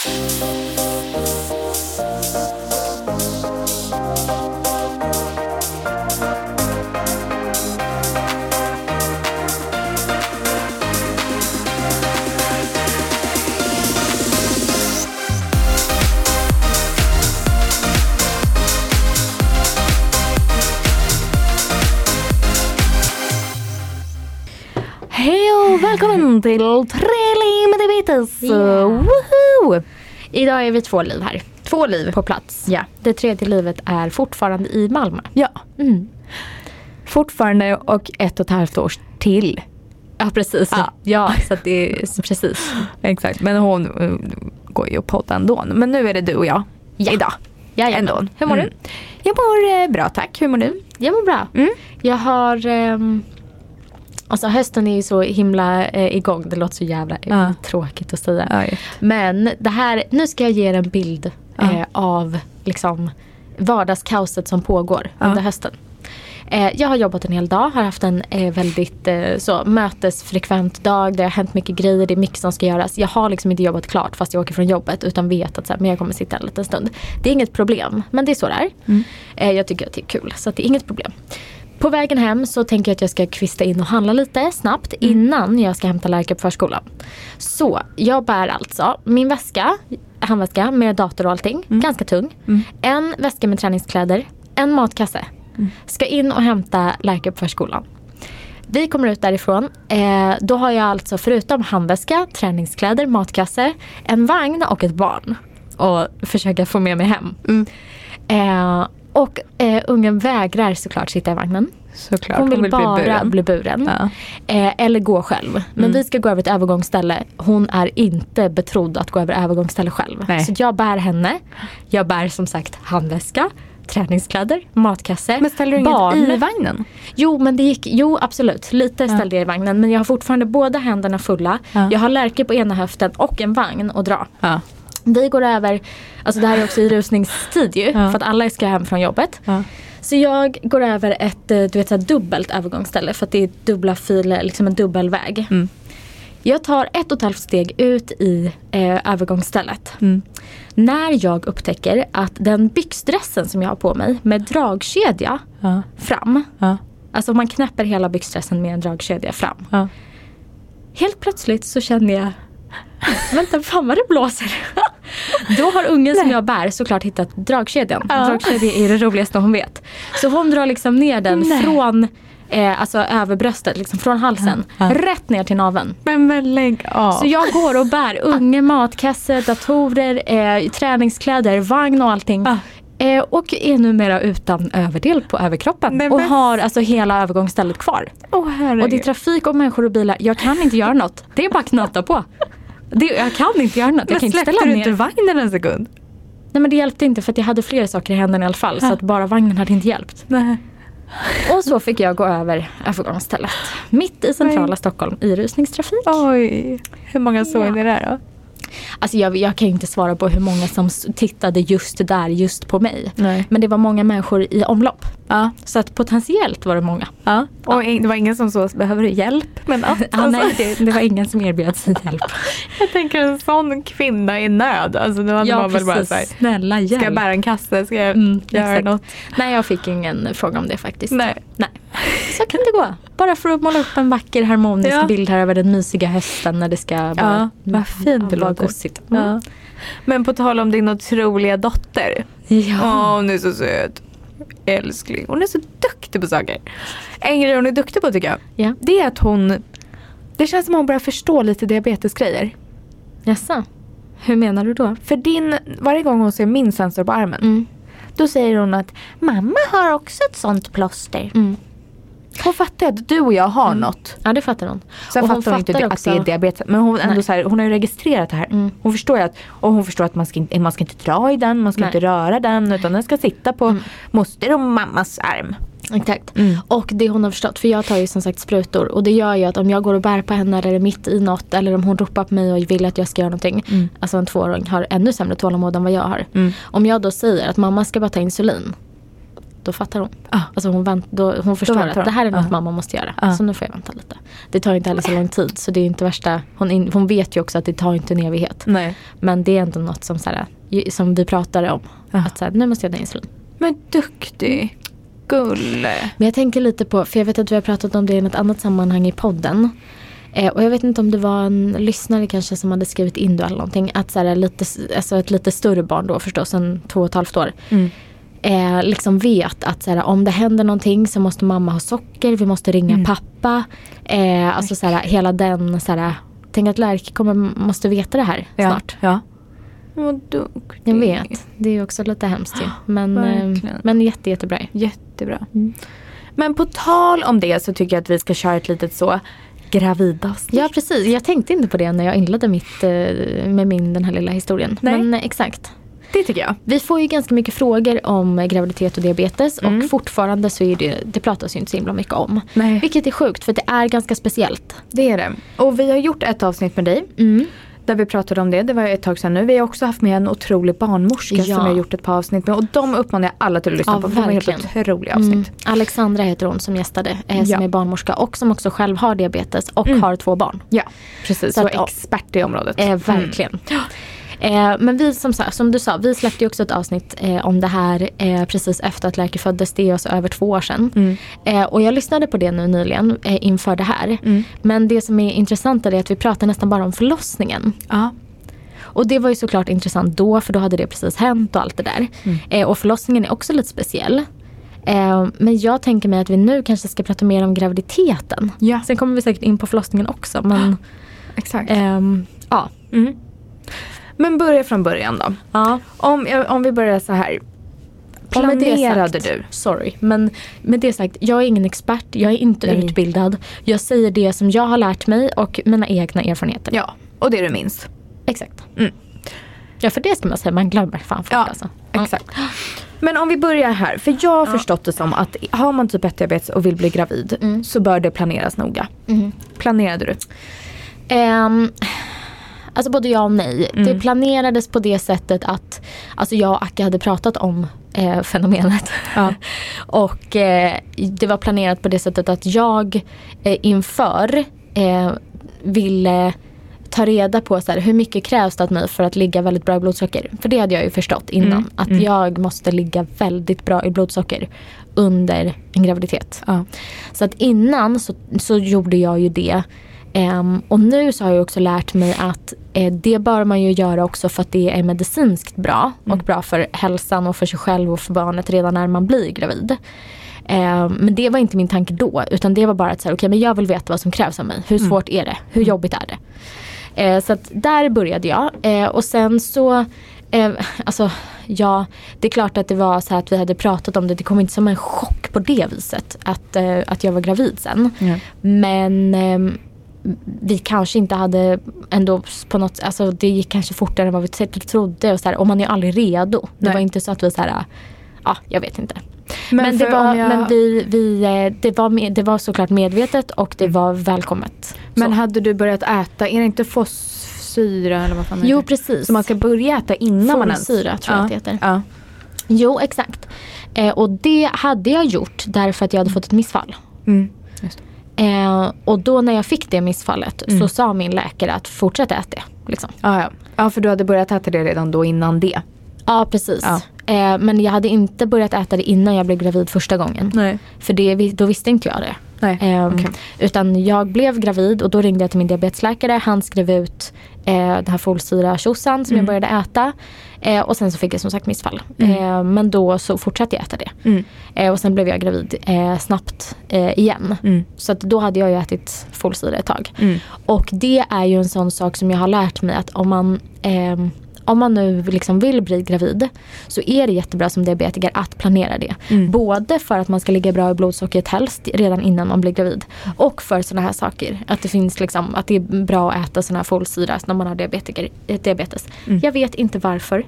Hej och välkommen till Tre liv med diabetes! Idag är vi två liv här. Två liv. På plats. Ja. Det tredje livet är fortfarande i Malmö. Ja. Mm. Fortfarande och ett och ett halvt år till. Ja precis. Ja. Ja, så att det är precis. Exakt, men hon uh, går ju att podda ändå. Men nu är det du och jag Ja. idag. Jajamän. Ändå. Hur mår Mm. du? Jag mår eh, bra tack. Hur mår du? Jag mår bra. Mm. Jag har ehm, Alltså hösten är ju så himla eh, igång. Det låter så jävla eh, Ja. tråkigt att säga. Ja, Men det här, nu ska jag ge er en bild eh, av liksom vardagskaoset som pågår under hösten. Eh, jag har jobbat en hel dag, har haft en eh, väldigt eh, så, mötesfrekvent dag. Det har hänt mycket grejer, det är mycket som ska göras. Jag har liksom inte jobbat klart fast jag åker från jobbet utan vet att så här, men jag kommer sitta en liten stund. Det är inget problem, men det är så det är. Mm. Jag tycker att det är kul så det är inget problem. På vägen hem så tänker jag att jag ska kvista in och handla lite snabbt innan jag ska hämta Lärka på förskolan. Så jag bär alltså min väska, handväska med dator och allting, ganska tung. Mm. En väska med träningskläder, en matkasse. Ska in och hämta Lärka på förskolan. Vi kommer ut därifrån. Eh, då har jag alltså förutom handväska, träningskläder, matkasse, en vagn och ett barn. Och försöka få med mig hem. Mm. Eh, och eh, ungen vägrar såklart sitta i vagnen. Såklart. Hon vill, bara bli buren. bli buren. Ja. Eh, eller gå själv. Men Mm. vi ska gå över ett övergångsställe. Hon är inte betrodd att gå över övergångsställe själv. Nej. Så jag bär henne. Jag bär som sagt handväska, träningskläder, matkasse, Men ställer du barn. inget i vagnen? Jo men det gick, jo absolut. Lite Ja. ställde jag i vagnen. Men jag har fortfarande båda händerna fulla. Ja. Jag har Lärke på ena höften och en vagn att dra. Ja. Vi går över, alltså det här är också i rusningstid ju. Ja. För att alla ska hem från jobbet. Ja. Så jag går över ett eh, du vet, så dubbelt övergångsställe för att det är dubbla filer, liksom en dubbelväg. Mm. Jag tar ett och ett halvt steg ut i eh, övergångsstället. Mm. När jag upptäcker att den byxdressen som jag har på mig med dragkedja Ja. fram. Ja. Alltså man knäpper hela byxdressen med en dragkedja fram. Ja. Helt plötsligt så känner jag Vänta, fan vad det blåser. Då har ungen som jag bär såklart hittat dragkedjan. Ja. Dragkedja är det roligaste hon vet. Så hon drar liksom ner den Nej. från eh, alltså över bröstet, liksom från halsen, Ja. rätt ner till naveln. Men, men lägg av. Så jag går och bär unge, matkasse, datorer, eh, träningskläder, vagn och allting. Ja. Eh, och är numera utan överdel på överkroppen. Nej, och har alltså hela övergångsstället kvar. Herregud. Och det är trafik och människor och bilar. Jag kan inte göra något. Det är bara att knata på. Det, jag kan inte göra något. Jag men kan inte släppte ställa du inte vagnen en sekund? Nej men det hjälpte inte för att jag hade flera saker i händerna i alla fall. Så Ja. att bara vagnen hade inte hjälpt. Nej. Och så fick jag gå över övergångsstället. Mitt i centrala Nej. Stockholm i rusningstrafik. Oj. Hur många såg Ja. ni där då? Alltså jag, jag kan inte svara på hur många som tittade just där, just på mig. Nej. Men det var många människor i omlopp. Ja. Så att potentiellt var det många. ja. Och det var ingen som så, behöver du hjälp med något? Ja, nej, det, det var ingen som erbjöd sig hjälp. Jag tänker en sån kvinna i nöd. Alltså då hade Ja man väl bara så här, Snälla hjälp. ska jag bära en kasse? Ska jag Mm, göra exakt. något? Nej jag fick ingen fråga om det faktiskt. Nej. Nej. Så kan det gå. Bara för att måla upp en vacker harmonisk Ja. bild här över den mysiga hösten när det ska vara, Ja, vad fint det låter. Mm. Ja. Men på tal om din otroliga dotter. Åh, Ja. hon är så söt. Älskling. Hon är så duktig på saker. En grej hon är duktig på tycker jag. Ja. Det är att hon det känns som hon börjar förstå lite diabetesgrejer. Jaså? Hur menar du då? För din, varje gång hon ser min sensor på armen. Mm. Då säger hon att mamma har också ett sånt plåster. Mm. Hon fattar att du och jag har något. Ja det fattar hon. Sen Och hon fattar hon inte fattar det, också- att det är diabetes. Men hon, ändå Nej. så här, hon har ju registrerat det här. Mm. Hon förstår ju att, och hon förstår att man ska, inte, man ska inte dra i den, man ska Nej. inte röra den utan den ska sitta på Mm. moster och mammas arm. Exakt. Mm. Och det hon har förstått, för jag tar ju som sagt sprutor och det gör ju att om jag går och bär på henne eller är mitt i något eller om hon ropar på mig och vill att jag ska göra någonting. Mm. Alltså en tvååring har ännu sämre tålamod än vad jag har. Mm. Om jag då säger att mamma ska bara ta insulin. Då fattar hon. Ah. Alltså hon, vänt, då, hon förstår att hon. det här är något Ah. mamma måste göra. Ah. Så nu får jag vänta lite. Det tar inte heller så lång tid så det är inte värsta. Hon, in, hon vet ju också att det tar inte en evighet. Nej. Men det är ändå något som, så här, som vi pratar om. Ah. Att så här, nu måste jag ta insulin. Men duktig. Gulle. Men jag tänker lite på, för jag vet att vi har pratat om det i något annat sammanhang i podden. Eh, och jag vet inte om det var en lyssnare kanske som hade skrivit in då eller någonting. Att så här, lite, alltså ett lite större barn då förstås, en två och ett halvt år. Mm. Eh, liksom vet att så här, om det händer någonting så måste mamma ha socker, vi måste ringa Mm. pappa. Eh, alltså så här, hela den, så här, tänk att Lärke kommer, måste veta det här Ja. snart. Ja. Vad duktig. Jag vet, det är ju också lite hemskt ju. Men, eh, men jätte, jättebra. Jättebra. Mm. Men på tal om det så tycker jag att vi ska köra ett litet så gravidavsnitt. Ja precis, jag tänkte inte på det när jag inledde mitt, eh, med min den här lilla historien. Nej. Men eh, exakt. Det tycker jag. Vi får ju ganska mycket frågor om graviditet och diabetes Mm. och fortfarande så är det, det pratas ju inte så himla mycket om. Nej. Vilket är sjukt för det är ganska speciellt. Det är det. Och vi har gjort ett avsnitt med dig. Mm. Där vi pratade om det. Det var ett tag sedan nu. Vi har också haft med en otrolig barnmorska Ja. som har gjort ett par avsnitt med. Och de uppmanar jag alla till att lyssna Ja, på. För de är helt otroliga avsnitt. Mm. Alexandra heter hon som gästade, eh, som Ja. är barnmorska och som också själv har diabetes och Mm. har två barn. Ja, precis. Så Så att, expert i området. Eh, verkligen. Eh, men vi som, som du sa, vi släppte ju också ett avsnitt eh, om det här eh, precis efter att Lärke föddes. Det är alltså över två år sedan. Mm. Eh, och jag lyssnade på det nu nyligen eh, inför det här. Mm. Men det som är intressant är att vi pratar nästan bara om förlossningen. Ja. Och det var ju såklart intressant då för då hade det precis hänt och allt det där. Mm. Eh, och förlossningen är också lite speciell. Men jag tänker mig att vi nu kanske ska prata mer om graviditeten. Ja, Sen kommer vi säkert in på förlossningen också. Men exakt. ehm, ja. Mm. Men börja från början då. ja. Om, om vi börjar så här. Planerade sagt- du? Sorry, men med det sagt, jag är ingen expert, jag är inte Nej. utbildad. Jag säger det som jag har lärt mig och mina egna erfarenheter. Ja, och det du minns. Exakt. Mm. Ja, för det ska man säga, man glömmer fan fort Ja, alltså. Exakt. Men om vi börjar här. För jag har Ja. förstått det som att har man typ 1 diabetes och vill bli gravid Mm. så bör det planeras noga. Mhm. Planerade du? Ehm, alltså både ja och nej. Mm. Det planerades på det sättet att alltså jag och Acke hade pratat om eh, fenomenet. Ja. och eh, det var planerat på det sättet att jag eh, inför eh, ville ta reda på så här, hur mycket krävs det av mig för att ligga väldigt bra i blodsocker. För det hade jag ju förstått innan. Mm, Att mm. jag måste ligga väldigt bra i blodsocker under en graviditet. Ja. Så att innan så, så gjorde jag ju det. Ehm, och nu så har jag också lärt mig att det bör man ju göra också för att det är medicinskt bra och Mm. bra för hälsan och för sig själv och för barnet redan när man blir gravid. Ehm, men det var inte min tanke då utan det var bara att säga, okej men jag vill veta vad som krävs av mig. Hur Mm. svårt är det? Hur jobbigt är det? Eh, så att där började jag eh, och sen så Eh, alltså, ja, det är klart att det var så här att vi hade pratat om det. Det kom inte som en chock på det viset att, eh, att jag var gravid sen. Ja. Men ehm, vi kanske inte hade ändå på något alltså det gick kanske fortare än vad vi t- trodde. Och, så här, och man är aldrig redo. Det Nej. var inte så att vi så här, ja jag vet inte. Men, Men, det, var, jag- men vi, vi, eh, det, var med, det var såklart medvetet och det var välkommet. men Så. hade du börjat äta, är det inte fossyra eller vad fan Jo precis. Så man ska börja äta innan man ens... Folsyra tror jag ja. att det heter. Ja. Jo exakt. Eh, och det hade jag gjort därför att jag hade fått ett missfall. Mm. Eh, och då när jag fick det missfallet Mm. så sa min läkare att fortsätt äta det. Liksom. Ja, ja. ja, för du hade börjat äta det redan då innan det. Ja precis. Ja. Eh, men jag hade inte börjat äta det innan jag blev gravid första gången. Nej. För det, då visste inte jag det. Nej. Ehm, okej. Utan jag blev gravid och då ringde jag till min diabetesläkare. Han skrev ut eh, den här folsyra tjosan som Mm. jag började äta. Eh, och sen så fick jag som sagt missfall. Mm. Eh, men då så fortsatte jag äta det. Mm. Eh, och sen blev jag gravid eh, snabbt eh, igen. Mm. Så att då hade jag ju ätit folsyra ett tag. Mm. Och det är ju en sån sak som jag har lärt mig att om man ehm, om man nu liksom vill bli gravid så är det jättebra som diabetiker att planera det. Mm. Både för att man ska ligga bra i blodsockret helst redan innan man blir gravid. Och för sådana här saker. Att det finns liksom, att det är bra att äta sån här folsyra när man har diabetiker, diabetes. Mm. Jag vet inte varför.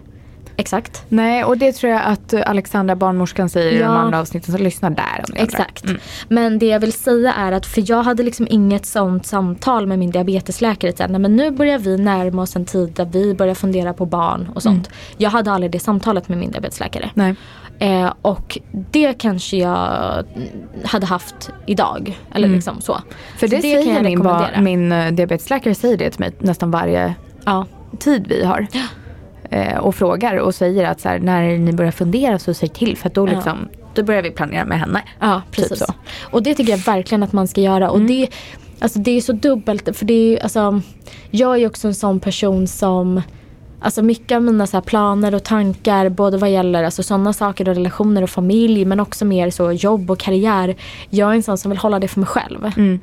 Exakt. Nej, och det tror jag att Alexandra barnmorskan säger i Ja. de andra avsnitten, så lyssna där om ni. Exakt. Mm. Men det jag vill säga är att, för jag hade liksom inget sånt samtal med min diabetesläkare. Nej, men nu börjar vi närma oss en tid där vi börjar fundera på barn och sånt. Mm. Jag hade aldrig det samtalet med min diabetesläkare. Nej. Eh, och det kanske jag hade haft idag. Eller Mm. liksom så. För Så det, kan jag säger min, min eh, diabetesläkare säger det till mig nästan varje Ja. tid vi har. Eh, och frågar och säger att så här, när ni börjar fundera så säg till för att då, Ja. liksom, då börjar vi planera med henne. Ja, Typ precis. så. Och det tycker jag verkligen att man ska göra. Och det, alltså, det är så dubbelt. För det är, alltså, jag är också en sån person som Alltså mycket av mina så planer och tankar både vad gäller alltså sådana saker och relationer och familj men också mer så jobb och karriär. Jag är en sån som vill hålla det för mig själv. Mm.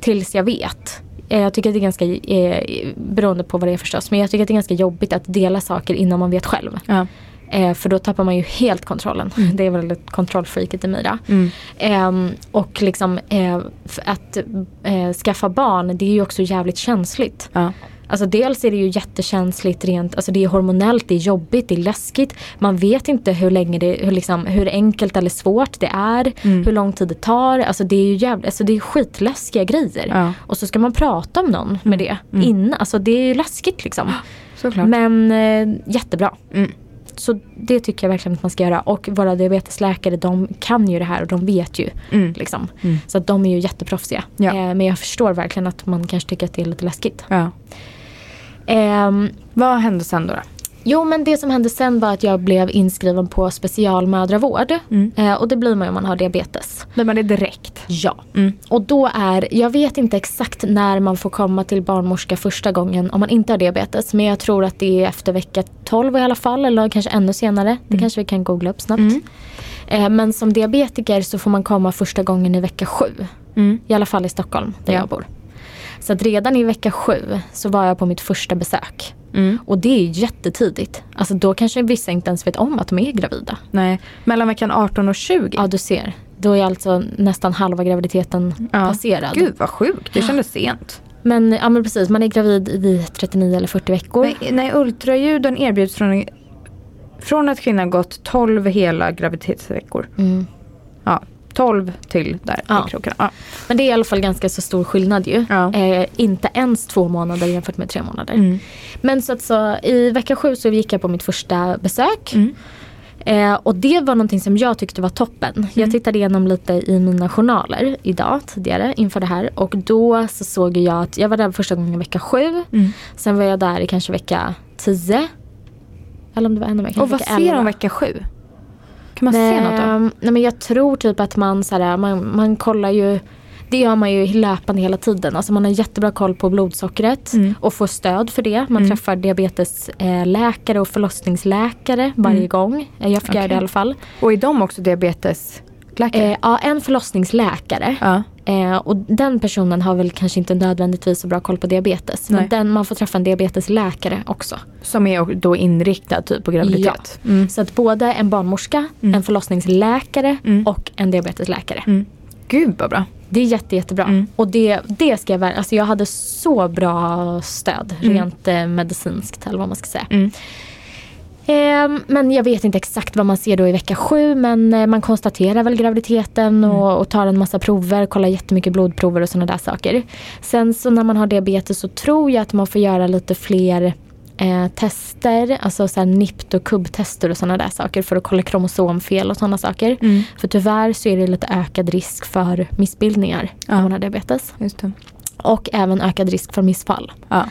Tills jag vet. Eh, Jag tycker att det är ganska, eh, beroende på vad det är förstås, men jag tycker att det är ganska jobbigt att dela saker innan man vet själv. Ja. Eh, för då tappar man ju helt kontrollen. Det är väl kontrollfreaket i mig. Mm. Ehm, och liksom eh, att eh, skaffa barn det är ju också jävligt känsligt. Ja. Alltså dels är det ju jättekänsligt rent, alltså det är hormonellt, det är jobbigt, det är läskigt. Man vet inte hur länge det, hur, liksom, hur enkelt eller svårt det är, Mm. hur lång tid det tar. Alltså det är ju jävligt, alltså det är skitläskiga grejer. Ja. Och så ska man prata om någon med det Mm. innan, alltså det är ju läskigt liksom. Såklart. Men eh, jättebra. Mm. Så det tycker jag verkligen att man ska göra. Och våra diabetesläkare de kan ju det här och de vet ju. Mm. Liksom. Mm. Så att de är ju jätteproffsiga. Ja. Eh, men jag förstår verkligen att man kanske tycker att det är lite läskigt. Ja. Ehm, Vad hände sen då? då? Jo men det som hände sen var att jag blev inskriven på specialmödravård. Mm. Eh, och det blir man ju om man har diabetes. Blir man det direkt? Ja. Mm. Och då är, jag vet inte exakt när man får komma till barnmorska första gången om man inte har diabetes. Men jag tror att det är efter vecka 12 i alla fall eller kanske ännu senare. Det kanske vi kan googla upp snabbt. Mm. Eh, men som diabetiker så får man komma första gången i vecka 7. Mm. I alla fall i Stockholm där Ja. jag bor. Så redan i vecka 7 så var jag på mitt första besök. Mm. Och det är jättetidigt. Alltså då kanske vissa inte ens vet om att de är gravida. Nej, mellan veckan 18 och 20? Ja du ser. Då är alltså nästan halva graviditeten Ja. passerad. Gud vad sjukt, det kändes sent. Men, ja, men precis, man är gravid vid 39 eller 40 veckor. Men när ultraljuden erbjuds från, från att kvinnan gått 12 hela graviditetsveckor. Mm. Ja, 12 till där Ja. i krokarna. Ja. Men det är i alla fall ganska så stor skillnad ju. Ja. Eh, inte ens två månader jämfört med tre månader. Mm. Men så att så, i vecka sju så gick jag på mitt första besök. Mm. Eh, och det var någonting som jag tyckte var toppen. Mm. Jag tittade igenom lite i mina journaler idag tidigare inför det här. Och då så såg jag att jag var där första gången vecka sju. Mm. Sen var jag där i kanske vecka tio. Eller om det var ännu mer. Och vad ser de vecka 7? Kan man se något då? Nej men jag tror typ att man, så här, man, man kollar ju det gör man ju löpande hela tiden. Alltså man har jättebra koll på blodsockret Mm. och får stöd för det. Man Mm. träffar diabetesläkare och förlossningsläkare varje Mm. gång. Jag fick göra det i alla fall. Och är de också diabetesläkare? Eh, ja, en förlossningsläkare. ja. Eh, och den personen har väl kanske inte nödvändigtvis så bra koll på diabetes. Men Nej. den, man får träffa en diabetesläkare också. Som är då inriktad typ på graviditet? Mm. Så att både en barnmorska, Mm. en förlossningsläkare Mm. och en diabetesläkare. Mm. Gud vad bra. Det är jätte, jättebra. Mm. Och det, det ska jag väl, alltså jag hade så bra stöd Mm. rent eh, medicinskt eller vad man ska säga. Ehm, men jag vet inte exakt vad man ser då i vecka sju men eh, man konstaterar väl graviditeten Mm. och, och tar en massa prover, kollar jättemycket blodprover och sådana där saker. Sen så när man har diabetes så tror jag att man får göra lite fler eh, tester, alltså så här NIPT och kubbtester och sådana där saker för att kolla kromosomfel och sådana saker. Mm. För tyvärr så är det lite ökad risk för missbildningar Ja. om man har diabetes. Och även ökad risk för missfall. Ja.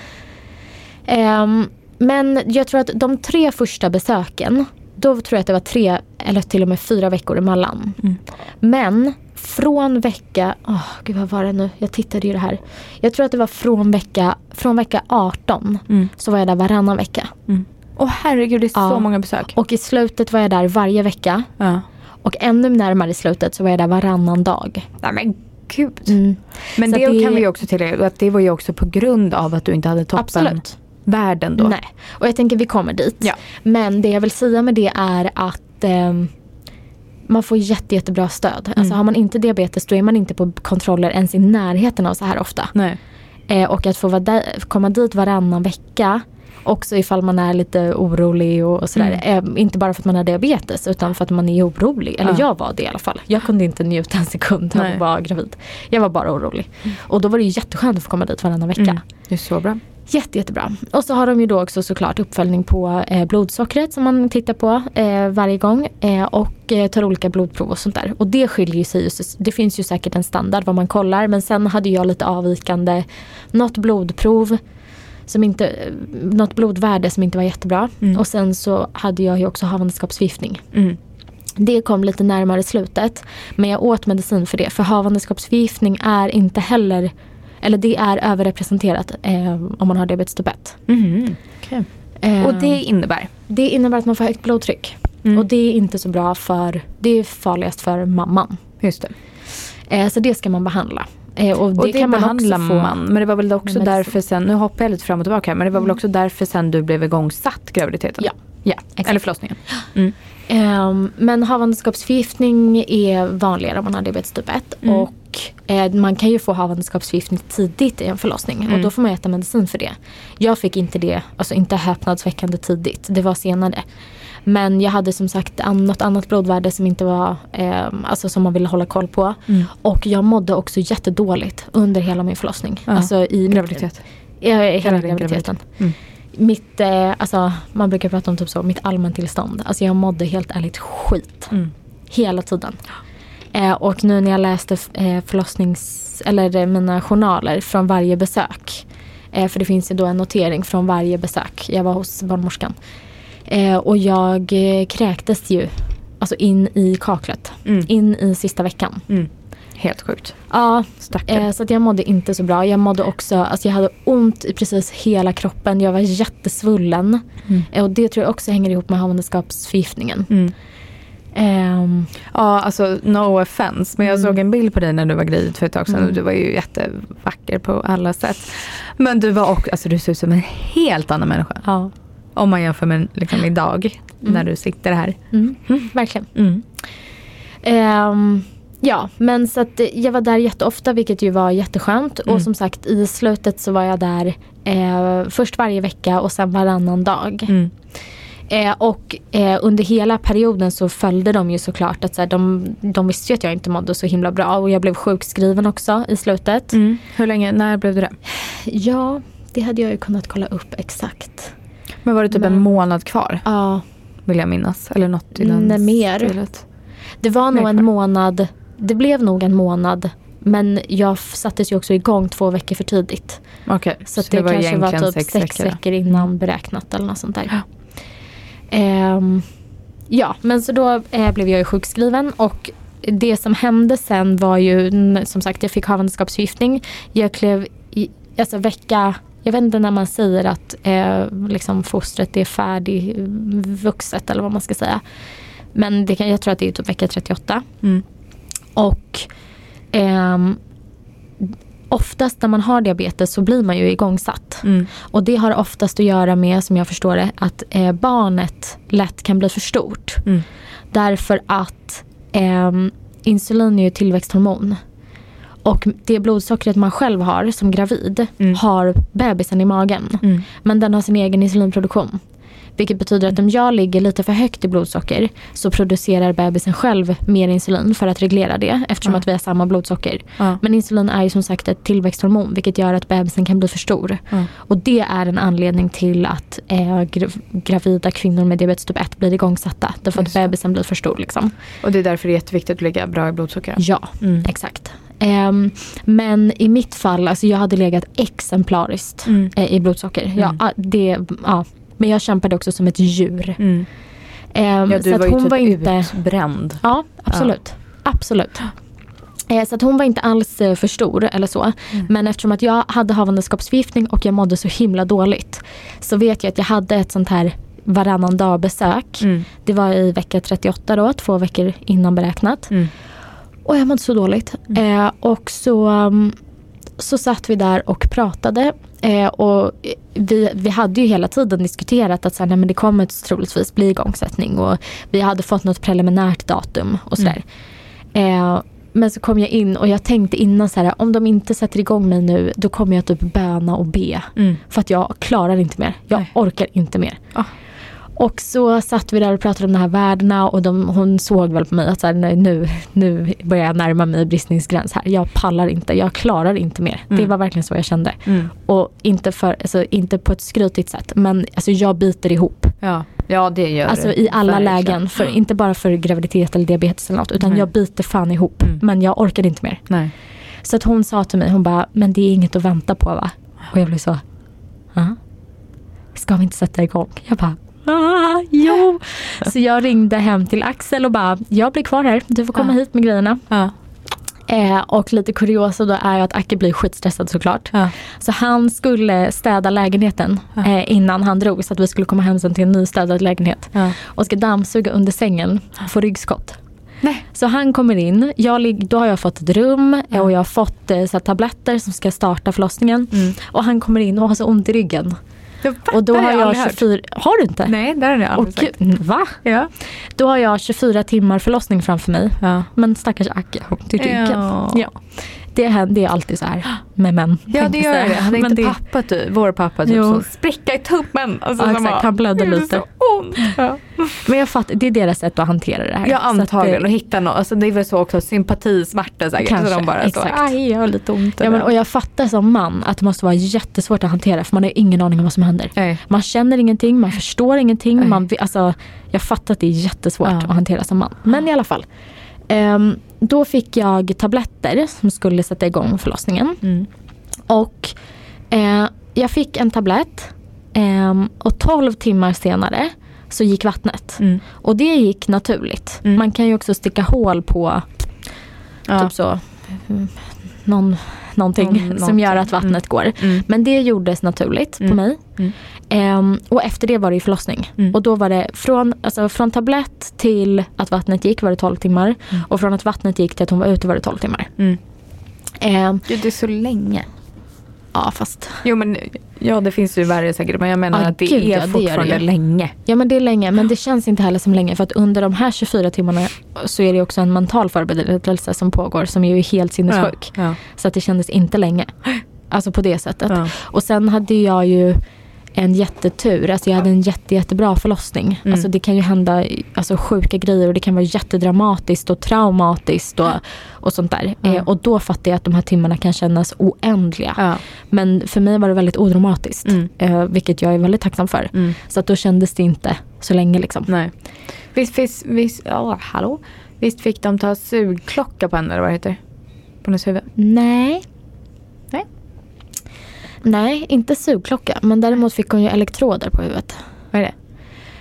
Ehm, men jag tror att de tre första besöken, då tror jag att det var tre eller till och med fyra veckor emellan. Mm. Men från vecka, åh gud vad var det nu, jag tittade ju det här. Jag tror att det var från vecka, från vecka 18 Mm. så var jag där varannan vecka. Mm. Åh herregud, det är så Ja. många besök. Och i slutet var jag där varje vecka. Ja. Och ännu närmare i slutet så var jag där varannan dag. Nej men gud. Mm. Men Så det, det- kan vi också tillägga att det var ju också på grund av att du inte hade toppen Absolut. Världen då. Nej, och jag tänker vi kommer dit. Ja. Men det jag vill säga med det är att ehm, man får jätte, jättebra stöd. Alltså Mm. har man inte diabetes då är man inte på kontroller ens i närheten av så här ofta. Nej. Eh, och att få där, komma dit varannan vecka Också ifall man är lite orolig och sådär. Mm. Eh, inte bara för att man har diabetes utan för att man är orolig. Eller Ja. jag var det i alla fall. Jag kunde inte njuta en sekund av att vara gravid. Jag var bara orolig. Och då var det jätteskönt att få komma dit varannan vecka. Mm. Det är så bra. Jätte, jättebra. Och så har de ju då också såklart uppföljning på eh, blodsockret som man tittar på eh, varje gång. Eh, och eh, tar olika blodprov och sånt där. Och det skiljer sig. ju Det finns ju säkert en standard vad man kollar. Men sen hade jag lite avvikande. Något blodprov. Som inte, eh, något blodvärde som inte var jättebra. Mm. Och sen så hade jag ju också havandeskapsförgiftning. Mm. Det kom lite närmare slutet. Men jag åt medicin för det. För havandeskapsförgiftning är inte heller, eller det är överrepresenterat eh, om man har diabetes typ 1. Mhm. Okej. Eh, Och det innebär? det innebär att man får högt blodtryck. Mm. Och det är inte så bra för, det är farligast för mamman. Just det. Eh, så det ska man behandla. Eh, och det, Och det, kan man också få. man. Men det var väl också medicin. därför sen, nu hoppar jag lite fram och tillbaka här, men det var väl Mm. också därför sen du blev igångsatt graviditeten? Ja. ja. Exakt. Eller förlossningen. Mm. Ehm, men havandeskapsförgiftning är vanligare om man har diabetes typ 1. Mm. Och eh, man kan ju få havandeskapsförgiftning tidigt i en förlossning. Och Mm. då får man äta medicin för det. Jag fick inte det, alltså inte häpnadsväckande tidigt. Det var senare. Men jag hade som sagt något annat blodvärde som inte var, eh, alltså som man ville hålla koll på. Mm. Och jag mådde också jättedåligt under hela min förlossning. Ja. Alltså i Graviditet. Ja, hela Hela din graviditeten. Mm. Mitt, eh, alltså man brukar prata om typ så, mitt allmäntillstånd. Alltså jag mådde helt ärligt skit. Mm. Hela tiden. Eh, och nu när jag läste eh, förlossnings, eller eh, mina journaler från varje besök. Eh, för det finns ju då en notering från varje besök. Jag var hos barnmorskan. Och jag kräktes ju alltså in i kaklet. Mm. In i sista veckan. Mm. Helt sjukt. Ja. Eh, så att jag mådde inte så bra. Jag mådde också, alltså jag hade ont i precis hela kroppen. Jag var jättesvullen. Mm. Eh, och det tror jag också hänger ihop med havandeskapsförgiftningen. Mm. Ehm, Ja, alltså no offense. Men jag Mm. såg en bild på dig när du var gravid för ett tag sedan Mm. och du var ju jättevacker på alla sätt. Men du var också, alltså du ser ut som en helt annan människa. ja, Om man jämför med liksom idag Mm. när du sitter här. mm, verkligen. Mm. Ja, men så att eh, jag var där jätteofta vilket ju var jätteskönt. Mm. Och som sagt i slutet så var jag där eh, först varje vecka och sen varannan dag. Mm. Eh, och eh, under hela perioden så följde de ju såklart att så här, de, de visste ju att jag inte mådde så himla bra. Och jag blev sjukskriven också i slutet. Mm. Hur länge, när blev du det? Ja, det hade jag ju kunnat kolla upp exakt. Men var det typ Men- en månad kvar? Ja, Vill jag minnas. Eller något i den Nej, mer. stilet. det var nog en kvar. månad. Det blev nog en månad. Men jag sattes ju också igång två veckor för tidigt. Okej, Så, att det, kanske var typ sex, veckor, innan beräknat eller något sånt där. Ja. Ehm, ja, men så då eh, blev jag ju sjukskriven och det som hände sen var ju som sagt jag fick havandeskapsförgiftning. Jag klev i, alltså vecka, jag vet inte när man säger att eh, liksom fostret är färdigvuxet eller vad man ska säga. Men det kan, jag tror att det är typ vecka 38. Mm. Och ehm, oftast när man har diabetes så blir man ju igångsatt. Mm. Och det har oftast att göra med, som jag förstår det, att eh, barnet lätt kan bli för stort. Mm. Därför att ehm, insulin är ju tillväxthormon. Och det blodsockret man själv har som gravid Mm. har bebisen i magen. Mm. Men den har sin egen insulinproduktion. Vilket betyder att om jag ligger lite för högt i blodsocker så producerar bebisen själv mer insulin för att reglera det eftersom Ja. att vi har samma blodsocker. Ja. Men insulin är ju som sagt ett tillväxthormon vilket gör att bebisen kan bli för stor. Ja. Och det är en anledning till att eh, gra- gravida kvinnor med diabetes typ 1 blir igångsatta. Därför att Just det. bebisen blir för stor. Liksom. Och det är därför det är jätteviktigt att ligga bra i blodsocker. Ja, Mm. exakt. Ehm, men i mitt fall, alltså jag hade legat exemplariskt Mm. eh, i blodsocker. Ja, Mm. ah, det, ja. Men jag kämpade också som ett djur. Mm. Ehm, Ja, du så att var ju hon typ var inte... utbränd. Ja, absolut. Absolut. Eh, Så att hon var inte alls eh, för stor eller så. Mm. Men eftersom att jag hade havandeskapsförgiftning och jag mådde så himla dåligt. Så vet jag att jag hade ett sånt här varannan dag besök. Mm. Det var i vecka 38 då, två veckor innan beräknat. Mm. Och jag mådde så dåligt. Eh, och så, um, så satt vi där och pratade. Eh, och vi, vi hade ju hela tiden diskuterat att så här, nej, men det kommer troligtvis bli igångsättning. Och vi hade fått något preliminärt datum och sådär. Eh, men så kom jag in och jag tänkte innan så här, om de inte sätter igång mig nu då kommer jag typ böna och be. Mm. För att jag klarar inte mer. Jag Nej. orkar inte mer. Ah. Och så satt vi där och pratade om de här värdena och de, hon såg väl på mig att så här, nu, nu börjar jag närma mig bristningsgräns här. Jag pallar inte, jag klarar inte mer. Det Mm. var verkligen så jag kände. Mm. Och inte, för, alltså, inte på ett skrytigt sätt men alltså, jag biter ihop. Ja. ja, det gör Alltså det. i alla Verkligen. lägen. För, inte bara för graviditet eller diabetes eller något utan Nej. jag biter fan ihop. Mm. Men jag orkade inte mer. Nej. Så att hon sa till mig, hon bara, men det är inget att vänta på va? Och jag blev så, ja. Ska vi inte sätta igång? Jag bara, ah, jo. Så jag ringde hem till Axel och bara, jag blir kvar här, du får komma Ja. hit med grejerna. Ja. Eh, och lite kuriosa då är att Acke blir skitstressad såklart. Ja. Så han skulle städa lägenheten Ja. eh, innan han drog så att vi skulle komma hem sen till en nystädad lägenhet. Ja. Och ska dammsuga under sängen få ryggskott. Nej. Så han kommer in, jag, då har jag fått ett rum Ja. och jag har fått eh, så här, tabletter som ska starta förlossningen. Mm. Och han kommer in och har så ont i ryggen. Och då har jag aldrig hört. 24, har du inte? Nej, det har jag Och aldrig sagt. gud, va? Ja. Då har jag 24 timmar förlossning framför mig. Ja. Men stackars ryggen. Ja. Ja. Det, händer, det är alltid så här med män. Ja det gör det. Hade inte det- pappa typ, vår pappa typ Jo. så spricka i tummen. Alltså, Ja, exakt, han blödde "Det gjorde lite." Ja, Men jag fattar, det är deras sätt att hantera det här. ja att, antagligen. eh, och hitta något. Alltså, det är väl så också sympatismärta säkert. Kanske, så de bara exakt. så, aj jag har lite ont. Ja, men, och jag fattar som man att det måste vara jättesvårt att hantera för man har ju ingen aning om vad som händer. Nej. Man känner ingenting, man förstår ingenting. Nej. Man, alltså, jag fattar att det är jättesvårt Ja. att hantera som man. Men i alla fall. Ehm, då fick jag tabletter som skulle sätta igång förlossningen. Mm. Och eh, jag fick en tablett ehm, och 12 timmar senare så gick vattnet. Mm. Och det gick naturligt. Mm. Man kan ju också sticka hål på Ja. typ så, mm, någon, någonting Någon- som gör någonting. att vattnet går. Mm. Men det gjordes naturligt på Mm. mig. Mm. Ehm, och efter det var det ju förlossning. Mm. Och då var det från, alltså, från tablett till att vattnet gick var det 12 timmar. Mm. Och från att vattnet gick till att hon var ute var det 12 timmar. Mm. Ehm, Gud, det är så länge. Ja fast, Jo men ja det finns ju värre säkert men jag menar Ja, att det gud, är ja, det gör det fortfarande ju. länge. ja men det är länge men det känns inte heller som länge för att under de här 24 timmarna så är det också en mental förberedelse som pågår som är ju helt sinnessjuk. Ja. Så att det kändes inte länge. Alltså på det sättet. Ja. Och sen hade jag ju en jättetur. Alltså jag hade en jätte, jättebra förlossning. Mm. Alltså det kan ju hända alltså sjuka grejer och det kan vara jättedramatiskt och traumatiskt och, och sånt där. Mm. Eh, och då fattar jag att de här timmarna kan kännas oändliga. Ja. Men för mig var det väldigt odramatiskt. Mm. Eh, vilket jag är väldigt tacksam för. Mm. Så att då kändes det inte så länge liksom. Nej. Visst, visst, visst, ja, hallå? visst fick de ta sugklocka på henne eller vad det heter? På hennes huvud? Nej. Nej, inte sugklocka. Men däremot fick hon ju elektroder på huvudet. Vad är det?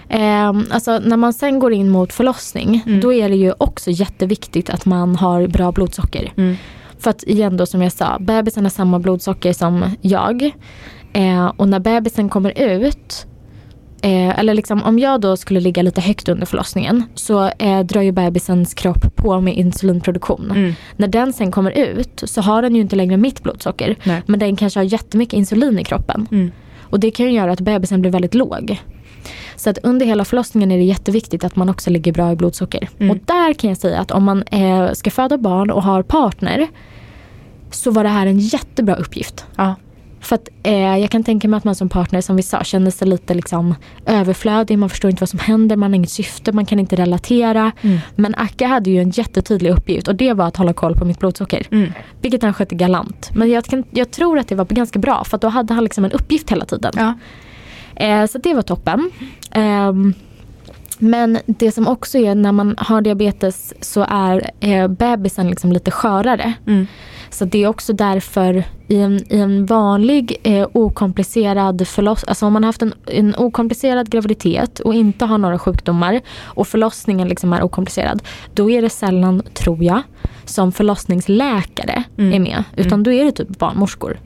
Eh, alltså när man sen går in mot förlossning Mm. då är det ju också jätteviktigt att man har bra blodsocker. Mm. För att igen då som jag sa, bebisen har samma blodsocker som jag. Eh, och när bebisen kommer ut, eh, eller liksom om jag då skulle ligga lite högt under förlossningen så eh, drar ju bebisens kropp på med insulinproduktion. Mm. När den sen kommer ut så har den ju inte längre mitt blodsocker. Nej. Men den kanske har jättemycket insulin i kroppen. Mm. Och det kan ju göra att bebisen blir väldigt låg. Så att under hela förlossningen är det jätteviktigt att man också ligger bra i blodsocker. Mm. Och där kan jag säga att om man eh, ska föda barn och har partner så var det här en jättebra uppgift. Ja. För att eh, jag kan tänka mig att man som partner, som vi sa, känner sig lite liksom överflödig. Man förstår inte vad som händer, man har inget syfte, man kan inte relatera. Mm. Men Akka hade ju en jättetydlig uppgift och det var att hålla koll på mitt blodsocker. Mm. Vilket han skötte galant. Men jag, kan, jag tror att det var ganska bra för att då hade han liksom en uppgift hela tiden. Ja. Eh, så det var toppen. Ehm, men det som också är när man har diabetes så är eh, bebisen liksom lite skörare. Mm. Så det är också därför i en, i en vanlig eh, okomplicerad förlossning, alltså om man har haft en, en okomplicerad graviditet och inte har några sjukdomar och förlossningen liksom är okomplicerad. Då är det sällan, tror jag, som förlossningsläkare Mm. är med. Utan då är det typ barnmorskor.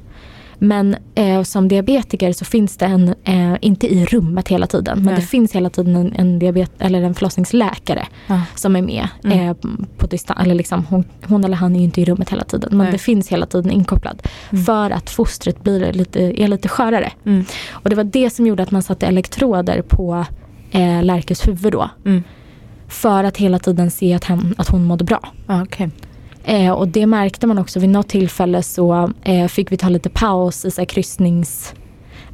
Men eh, som diabetiker så finns det en, eh, inte i rummet hela tiden, men Nej. det finns hela tiden en, en, diabet- eller en förlossningsläkare Ja. som är med Mm. eh, på distans. Eller liksom, hon, hon eller han är ju inte i rummet hela tiden, men Nej. det finns hela tiden inkopplad. Mm. För att fostret blir lite, är lite skörare. Mm. Och det var det som gjorde att man satte elektroder på eh, Lärkes huvud då. Mm. För att hela tiden se att, hen, att hon mådde bra. Okej. Eh, och det märkte man också vid något tillfälle så eh, fick vi ta lite paus i så kryssnings...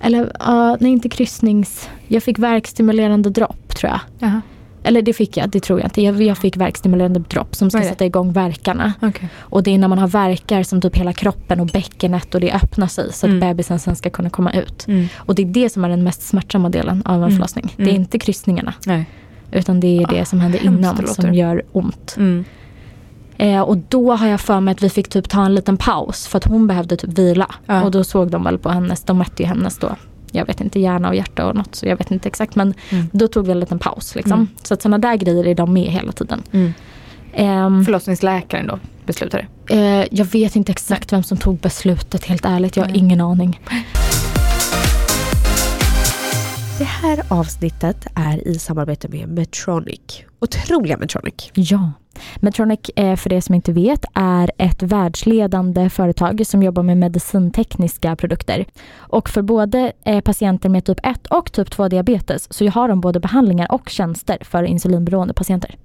Eller uh, nej inte kryssnings... Jag fick verkstimulerande dropp tror jag. Jaha. Eller det fick jag, det tror jag inte. Jag, jag fick verkstimulerande dropp som ska det? sätta igång verkarna. Okej. Och det är när man har verkar som typ hela kroppen och bäckenet och det öppnar sig så att Mm. bebisen sen ska kunna komma ut. Mm. Och det är det som är den mest smärtsamma delen av en Mm. förlossning. Det är Mm. inte kryssningarna. Nej. Utan det är det Ah, som händer hemskt innan det som gör ont. Mm. Eh, och då har jag för mig att vi fick typ ta en liten paus för att hon behövde typ vila. Ja. Och då såg de väl på hennes, de mätte ju hennes då. Jag vet inte, hjärna och hjärta och något så jag vet inte exakt men Mm. då tog vi en liten paus liksom. Mm. Så att sådana där grejer är de med hela tiden. Mm. Ehm, Förlossningsläkaren då beslutade. eh, jag vet inte exakt vem som tog beslutet helt ärligt, jag har Nej. ingen aning. Det här avsnittet är i samarbete med Medtronic. Otroliga Medtronic. Ja. Medtronic, eh, för det som inte vet, är ett världsledande företag som jobbar med medicintekniska produkter. Och för både eh, patienter med typ 1 och typ 2 diabetes så har de både behandlingar och tjänster för insulinberoende patienter.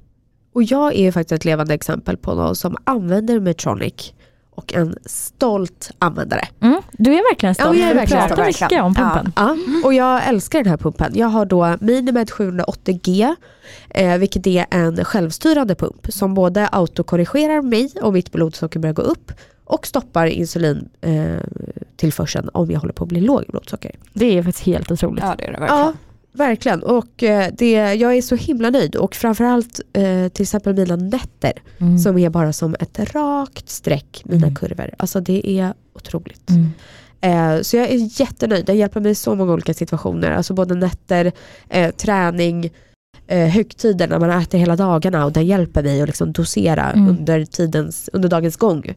Och jag är faktiskt ett levande exempel på någon som använder Medtronic och en stolt användare. Mm, du är verkligen stolt. Ja, jag är Du verkligen pratar stolt. mycket om pumpen. Ja, och jag älskar den här pumpen. Jag har då Minimed 780G, eh, vilket är en självstyrande pump som både autokorrigerar mig om mitt blodsocker börjar gå upp och stoppar insulintillförseln eh, tillförseln om jag håller på att bli låg i blodsocker. Det är faktiskt helt otroligt. Ja det är det Ja, verkligen. Och eh, det, jag är så himla nöjd och framförallt eh, till exempel mina nätter Mm. som är bara som ett rakt streck, mina Mm. kurvor. Alltså det är otroligt. Mm. Eh, så jag är jättenöjd, den hjälper mig i så många olika situationer. Alltså både nätter, eh, träning, eh, högtider när man äter hela dagarna och den hjälper mig att liksom dosera Mm. under, tidens, under dagens gång.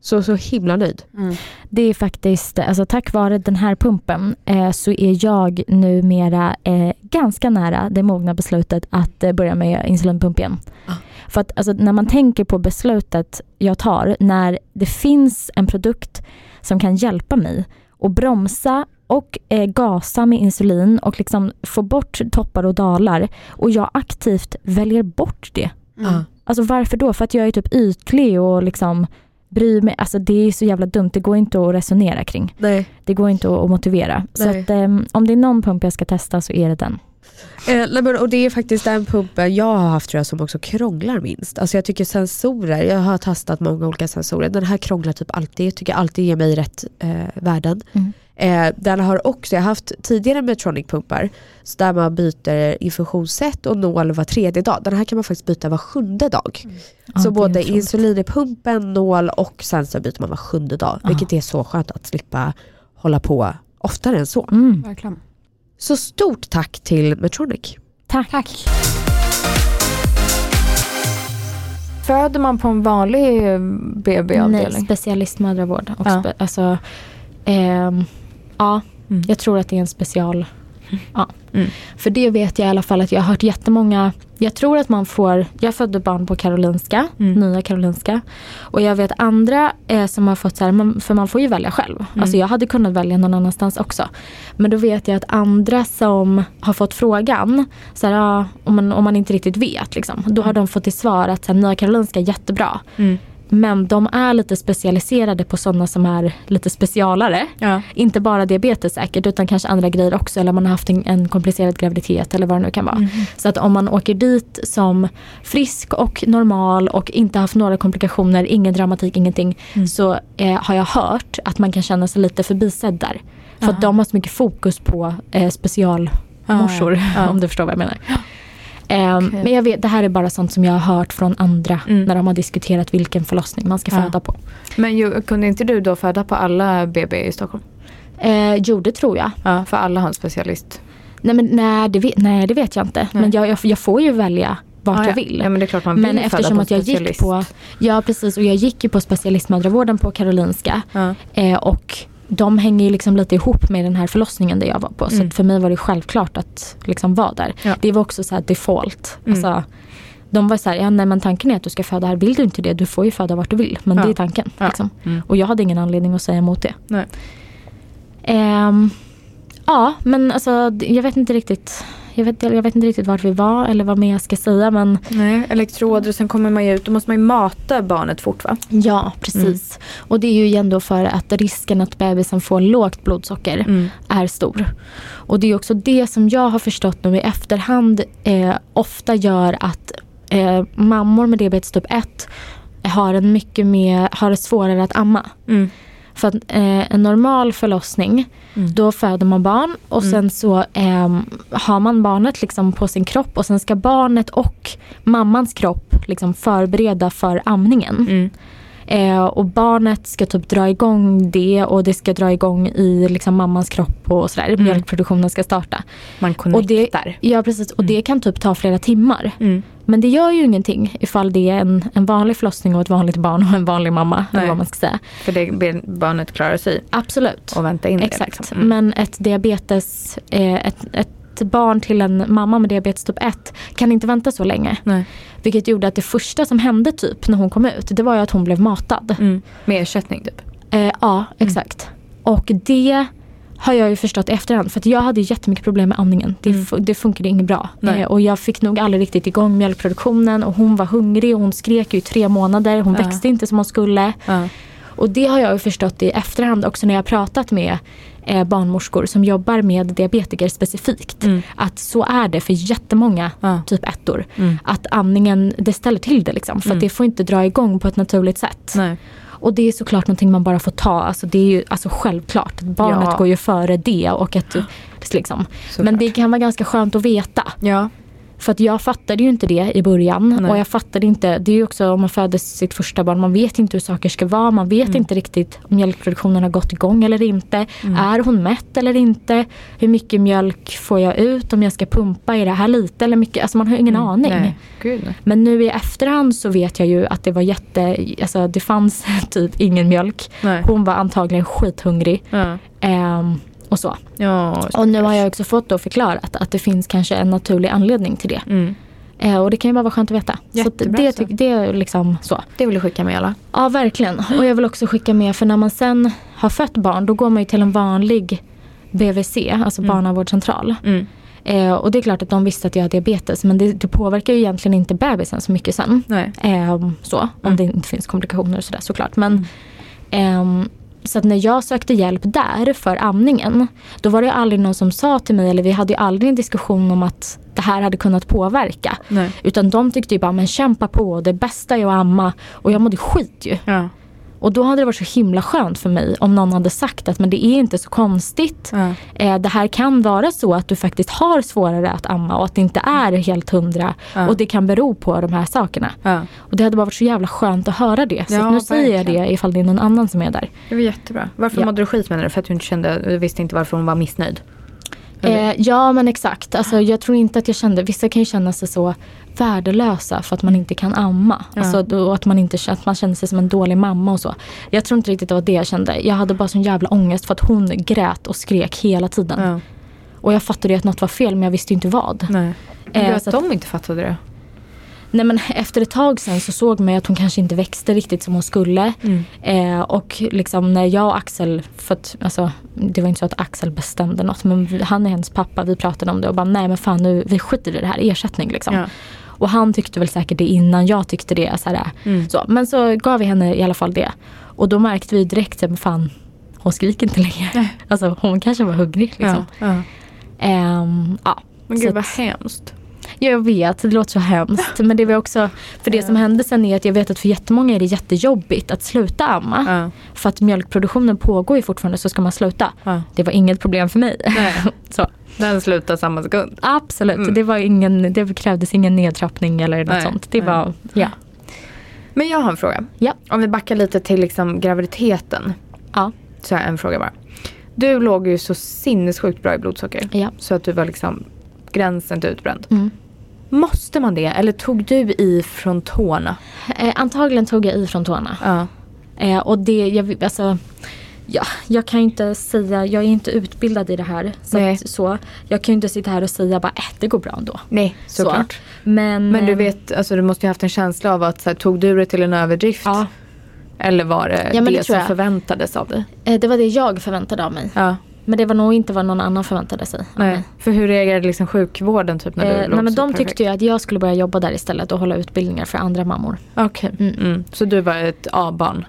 Så, så himla nöjd. Mm. Det är faktiskt, alltså tack vare den här pumpen eh, så är jag numera eh, ganska nära det mogna beslutet att eh, börja med insulinpump igen. Ah. För att alltså, när man tänker på beslutet jag tar, när det finns en produkt som kan hjälpa mig att bromsa och eh, gasa med insulin och liksom få bort toppar och dalar och jag aktivt väljer bort det. Mm. Alltså varför då? För att jag är typ ytlig och liksom bryr mig. Alltså det är så jävla dumt. Det går inte att resonera kring. Nej. Det går inte att, motivera. Så Nej. att, ehm, om det är någon pump jag ska testa så är det den. Eh, nej men, och det är faktiskt den pumpen jag har haft tror jag som också krånglar minst. Alltså jag tycker sensorer, jag har testat många olika sensorer, den här krånglar typ alltid, jag tycker alltid ger mig rätt eh, värden. Mm. Eh, den har också, jag har haft tidigare Medtronic-pumpar så där man byter infusionssätt och nål var tredje dag. Den här kan man faktiskt byta var sjunde dag. Ja, så det är både otroligt. insulin i pumpen, nål och sensor byter man var sjunde dag. Ja. Vilket är så skönt att slippa hålla på oftare än så. Mm. Verkligen. Så stort tack till Medtronic. Tack. Tack. Föder man på en vanlig eh, Nej, BB-avdelning? specialistmödravård. Och Ja. spe, alltså, ehm, ja, Mm. jag tror att det är en special. Ja. Mm. För det vet jag i alla fall att jag har hört jättemånga. Jag tror att man får, jag födde barn på Karolinska, Mm. nya Karolinska. Och jag vet andra eh, som har fått så här, för man får ju välja själv. Mm. Alltså jag hade kunnat välja någon annanstans också. Men då vet jag att andra som har fått frågan, så här, ja, om, man, om man inte riktigt vet, liksom, då har de fått till svar att så här, nya Karolinska är jättebra. Men de är lite specialiserade på sådana som är lite specialare. Ja. Inte bara diabetes säkert utan kanske andra grejer också. Eller man har haft en, en komplicerad graviditet eller vad det nu kan vara. Mm. Så att om man åker dit som frisk och normal och inte haft några komplikationer, ingen dramatik, ingenting. Mm. Så eh, har jag hört att man kan känna sig lite förbisedd där. För att Aha. de har så mycket fokus på eh, specialmorsor. Ja, ja. Om du förstår vad jag menar. Ehm, Okej. Men jag vet, det här är bara sånt som jag har hört från andra Mm. när de har diskuterat vilken förlossning man ska Ja. föda på. Men ju, kunde inte du då föda på alla BB i Stockholm? Eh, jo, det tror jag. Ja, för alla har en specialist. Nej, men, nej, det vet, nej, det vet jag inte. Nej. Men jag, jag, jag får ju välja vart Ja, jag ja. vill. Ja men det är klart man men vill föda eftersom att jag gick specialist. på, ja precis, och jag gick ju på specialistmödravården på Karolinska. Ja. Eh, och de hänger ju liksom lite ihop med den här förlossningen där jag var på. Så Mm. att för mig var det självklart att liksom vara där. Ja. Det var också så här default. Mm. Alltså, de var så här, ja nej men tanken är att du ska föda här. Vill du inte det, du får ju föda vart du vill. Men Ja. det är tanken. Ja. Liksom. Mm. Och jag hade ingen anledning att säga emot det. Ehm, ja, men alltså jag vet inte riktigt. Jag vet, jag vet inte riktigt vart vi var eller vad mer jag ska säga men Nej, elektroder och sen kommer man ju ut. Då måste man ju mata barnet fort va? ja precis. Och det är ju igen då för att risken att bebisen får lågt blodsocker Mm. är stor. Och det är också det som jag har förstått nu i efterhand eh, ofta gör att eh, mammor med diabetes typ 1 har, en mycket mer, har det svårare att amma. Mm. För att eh, en normal förlossning, Mm. då föder man barn och sen så eh, har man barnet liksom på sin kropp och sen ska barnet och mammans kropp liksom förbereda för amningen. Mm. Eh, och barnet ska typ dra igång det och det ska dra igång i liksom mammans kropp och sådär. Mjölkproduktionen ska starta. Man Och det, connectar. ja precis och det kan typ ta flera timmar. Mm. Men det gör ju ingenting ifall det är en, en vanlig förlossning och ett vanligt barn och en vanlig mamma. Eller vad man ska säga. För det barnet klarar sig Absolut. och vänta in Exakt. det. Liksom. Mm. Men ett diabetes, eh, ett, ett barn till en mamma med diabetes typ 1 kan inte vänta så länge. Nej. Vilket gjorde att det första som hände typ när hon kom ut, det var ju att hon blev matad. Mm. Med ersättning typ. Eh, ja, exakt. Och det har jag ju förstått i efterhand för jag hade jättemycket problem med amningen. Det, Mm. det funkade inget bra. Eh, och jag fick nog aldrig riktigt igång mjölkproduktionen och hon var hungrig och hon skrek i tre månader. Hon Ja. växte inte som hon skulle. Ja. Och det har jag ju förstått i efterhand också när jag pratat med eh, barnmorskor som jobbar med diabetiker specifikt. Mm. Att så är det för jättemånga Ja. typ ettor. Mm. Att amningen, det ställer till det liksom. För Mm. att det får inte dra igång på ett naturligt sätt. Nej. Och det är såklart någonting man bara får ta. Alltså det är ju alltså självklart. Att Barnet Ja. går ju före det. Och att, liksom. Såklart. Men det kan vara ganska skönt att veta. Ja. För att jag fattade ju inte det i början. Nej. Och jag fattade inte, det är ju också om man föder sitt första barn, man vet inte hur saker ska vara. Man vet Mm. inte riktigt om mjölkproduktionen har gått igång eller inte. Mm. Är hon mätt eller inte? Hur mycket mjölk får jag ut om jag ska pumpa? Är det här lite eller mycket? Alltså man har ingen aning. Mm. Nej. Men nu i efterhand så vet jag ju att det var jätte, alltså det fanns typ ingen mjölk. Nej. Hon var antagligen skithungrig. Ja. Ehm, och så. Ja. Och nu har jag också fått då förklarat att det finns kanske en naturlig anledning till det. Mm. Eh, och det kan ju bara vara skönt att veta. så det, så. tyck- det är liksom så. Det vill du skicka med alla. Ja verkligen. Och jag vill också skicka med för när man sen har fött barn då går man ju till en vanlig BVC, alltså barnavårdscentral. Mm. Eh, och det är klart att de visste att jag har diabetes men det, det påverkar ju egentligen inte bebisen så mycket sen. Nej. Ehm, så, om Mm. det inte finns komplikationer och sådär såklart. Men, ehm, så att när jag sökte hjälp där för amningen, då var det aldrig någon som sa till mig, eller vi hade aldrig en diskussion om att det här hade kunnat påverka. Nej. Utan de tyckte ju bara, men kämpa på, det bästa är att amma. Och jag mådde skit ju. Ja. Och då hade det varit så himla skönt för mig om någon hade sagt att men det är inte så konstigt. Ja. Eh, det här kan vara så att du faktiskt har svårare att amma och att det inte är helt hundra. Ja. Och det kan bero på de här sakerna. Ja. Och det hade bara varit så jävla skönt att höra det. Så Ja, nu säger jag det ifall det är någon annan som är där. Det var jättebra. Varför Ja. mådde du skit menar du? För att du inte kände, du visste inte varför hon var missnöjd? Eh, ja men exakt. Alltså, jag tror inte att jag kände, vissa kan ju känna sig så värdelösa för att man inte kan amma. Ja. Alltså, då, att, man inte, att man känner sig som en dålig mamma och så. Jag tror inte riktigt det var det jag kände. Jag hade bara sån jävla ångest för att hon grät och skrek hela tiden. Ja. Och jag fattade ju att något var fel men jag visste ju inte vad. Nej. Eh, Gud, att att- de inte fattade det. Nej men efter ett tag sen så såg man ju att hon kanske inte växte riktigt som hon skulle. Mm. Eh, och liksom när jag och Axel, för att, alltså, det var inte så att Axel bestämde något men han är hennes pappa, vi pratade om det och bara nej men fan nu, vi skiter i det här, ersättning liksom. Ja. Och han tyckte väl säkert det innan jag tyckte det. Så här, Mm. så. Men så gav vi henne i alla fall det. Och då märkte vi direkt att fan hon skriker inte längre. Nej. Alltså hon kanske var hungrig liksom. Ja. Ja. Ehm, ja. Men Så gud vad att- hemskt. Jag vet, det låter så hemskt. Men det var också, för det som hände sen är att jag vet att för jättemånga är det jättejobbigt att sluta amma. Ja. För att mjölkproduktionen pågår ju fortfarande så ska man sluta. Ja. Det var inget problem för mig. Nej. så, Den slutar samma sekund. absolut, Mm. det, var ingen, det krävdes ingen nedtrappning eller något Nej, sånt. Det var, ja. Men jag har en fråga. Ja. Om vi backar lite till liksom graviditeten. Ja. Så har jag en fråga bara. Du låg ju så sinnessjukt bra i blodsocker. Ja. Så att du var liksom gränsen till utbränd. Mm. Måste man det? Eller tog du i från tårna? Eh, antagligen tog jag i från tårna. Ja. Eh, och det, jag, alltså, ja, jag kan ju inte säga, jag är inte utbildad i det här. Så, att, så Jag kan ju inte sitta här och säga bara, äh, det går bra ändå. Nej, såklart. Så. Men, Men du eh, vet, alltså du måste ju haft en känsla av att så här, tog du det till en överdrift? Ja, Eller var det Ja, det, det som jag. förväntades av dig? eh, det var det jag förväntade av mig. Ja. Men det var nog inte vad någon annan förväntade sig. Nej. För hur reagerade liksom sjukvården typ när du Eh, låg nej, men de perfekt? tyckte ju att jag skulle börja jobba där istället och hålla utbildningar för andra mammor. Okej. Mm. Mm. Så du var ett A-barn?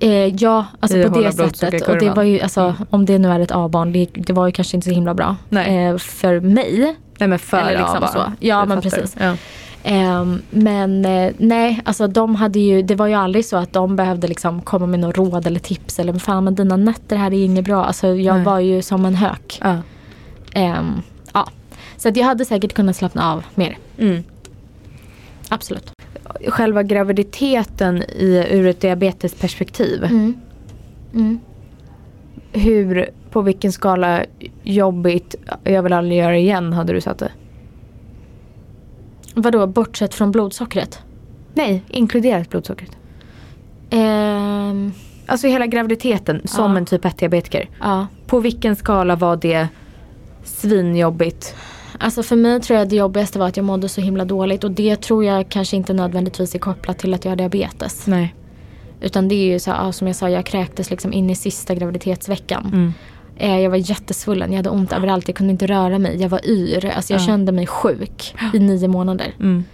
Eh, ja, alltså I på det sättet. Och det var ju, alltså, om det nu är ett A-barn, det, det var ju kanske inte så himla bra. Nej. Eh, för mig. Nej men för Eller liksom A-barn. så. Ja, Jag men fattar. precis. Ja. Ehm, men eh, nej, alltså de hade ju, det var ju aldrig så att de behövde liksom komma med något råd eller tips eller fan men dina nätter här är inget bra. Alltså jag Nej. var ju som en hök. Ja. Ehm, ja. Så att jag hade säkert kunnat slappna av mer. Mm. Absolut. Själva graviditeten i, ur ett diabetesperspektiv. Mm. Mm. Hur, på vilken skala jobbigt, jag vill aldrig göra igen hade du satt det? Vadå, bortsett från blodsockret? Nej, inkluderat blodsockret. Ehm, Alltså hela graviditeten som Ja. en typ 1-diabetiker. ja. På vilken skala var det svinjobbigt? Alltså för mig tror jag det jobbigaste var att jag mådde så himla dåligt och det tror jag kanske inte nödvändigtvis är kopplat till att jag har diabetes. Nej. Utan det är ju så här, ja, som jag sa, jag kräktes liksom in i sista graviditetsveckan. Mm. Eh, Jag var jättesvullen, jag hade ont överallt, jag kunde inte röra mig, jag var yr. Alltså jag Ja. kände mig sjuk i nio månader. Mm.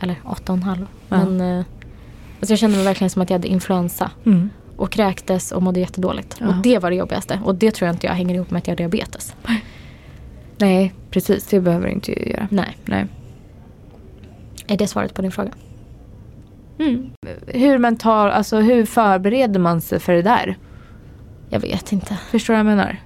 Eller åtta och en halv. Ja. Men eh, alltså jag kände mig verkligen som att jag hade influensa. Mm. Och kräktes och mådde jättedåligt. Ja. Och det var det jobbigaste. Och det tror jag inte jag hänger ihop med att jag har diabetes. Nej, precis. Det behöver du inte göra. Nej. Nej. Är det svaret på din fråga? Mm. Hur mental, alltså hur förbereder man sig för det där? Jag vet inte. Förstår du vad jag menar?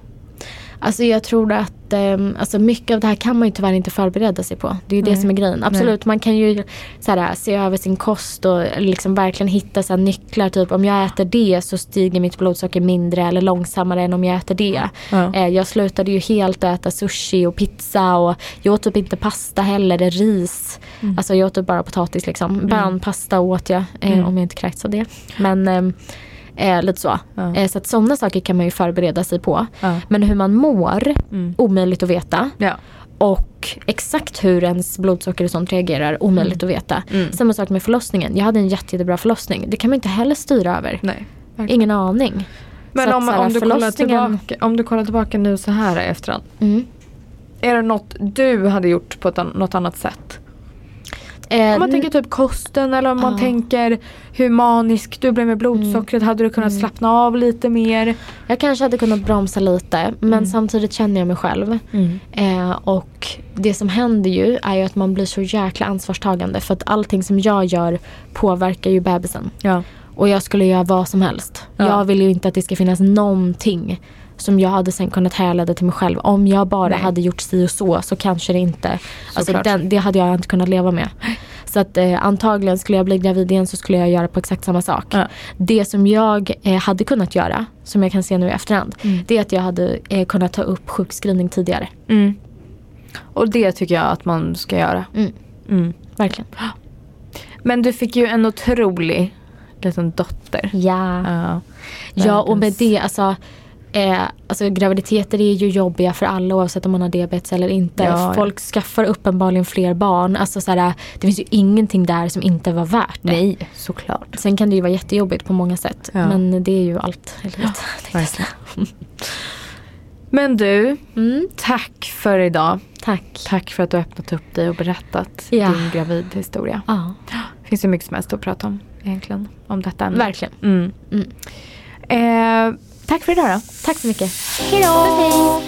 Alltså jag tror att ehm, alltså mycket av det här kan man ju tyvärr inte förbereda sig på. Det är ju det Nej. som är grejen. Absolut, man kan ju så här, se över sin kost och liksom verkligen hitta så här, nycklar. Typ om jag äter det så stiger mitt blodsocker mindre eller långsammare än om jag äter det. Ja. Eh, jag slutade ju helt att äta sushi och pizza och jag åt typ inte pasta heller, eller ris. Mm. Alltså jag åt typ bara potatis liksom. Bön, pasta åt jag eh, Mm. om jag inte kräkts av det. Men eh, eh, lite så. Ja. Eh, så att sådana saker kan man ju förbereda sig på. Ja. Men hur man mår, Mm. omöjligt att veta. Ja. Och exakt hur ens blodsocker och sånt reagerar, omöjligt att veta. Mm. Samma sak med förlossningen. Jag hade en jätte, jättebra förlossning. Det kan man inte heller styra över. Nej. Ingen aning. Men Så om, att här, om, du kollar förlossningen- tillbaka, om du kollar tillbaka nu så här efterhand. Mm. Är det något du hade gjort på ett, något annat sätt? Eh, Om man tänker typ kosten eller om man Ja. tänker hur manisk du blev med blodsockret. Hade du kunnat Mm. slappna av lite mer? Jag kanske hade kunnat bromsa lite men Mm. samtidigt känner jag mig själv. Eh, och det som händer ju är ju att man blir så jäkla ansvarstagande för att allting som jag gör påverkar ju bebisen. Ja. Och jag skulle göra vad som helst. Ja. Jag vill ju inte att det ska finnas någonting som jag hade sen kunnat härleda till mig själv. Om jag bara Nej. hade gjort si och så så kanske det inte. Alltså den, det hade jag inte kunnat leva med. Så att eh, antagligen skulle jag bli gravid igen så skulle jag göra på exakt samma sak. Ja. Det som jag eh, hade kunnat göra, som jag kan se nu i efterhand, Mm. det är att jag hade eh, kunnat ta upp sjukskrivning tidigare. Mm. Och det tycker jag att man ska göra. Mm. Mm. Verkligen. Men du fick ju en otrolig liten dotter. Ja. Ja. Ja och med det, alltså, eh, alltså graviditeter är ju jobbiga för alla oavsett om man har diabetes eller inte. Ja, ja. Folk skaffar uppenbarligen fler barn. Alltså, såhär, det finns ju ingenting där som inte var värt det. Nej, såklart. Sen kan det ju vara jättejobbigt på många sätt. Ja. Men det är ju allt i livet. Men du, Mm, tack för idag. tack. Tack för att du har öppnat upp dig och berättat Ja. din gravidhistoria. Ja, Det finns ju mycket som helst att prata om egentligen. Om detta ämne. verkligen. Mm. Mm. Eh, Tack för idag då. Tack så mycket. Hej då.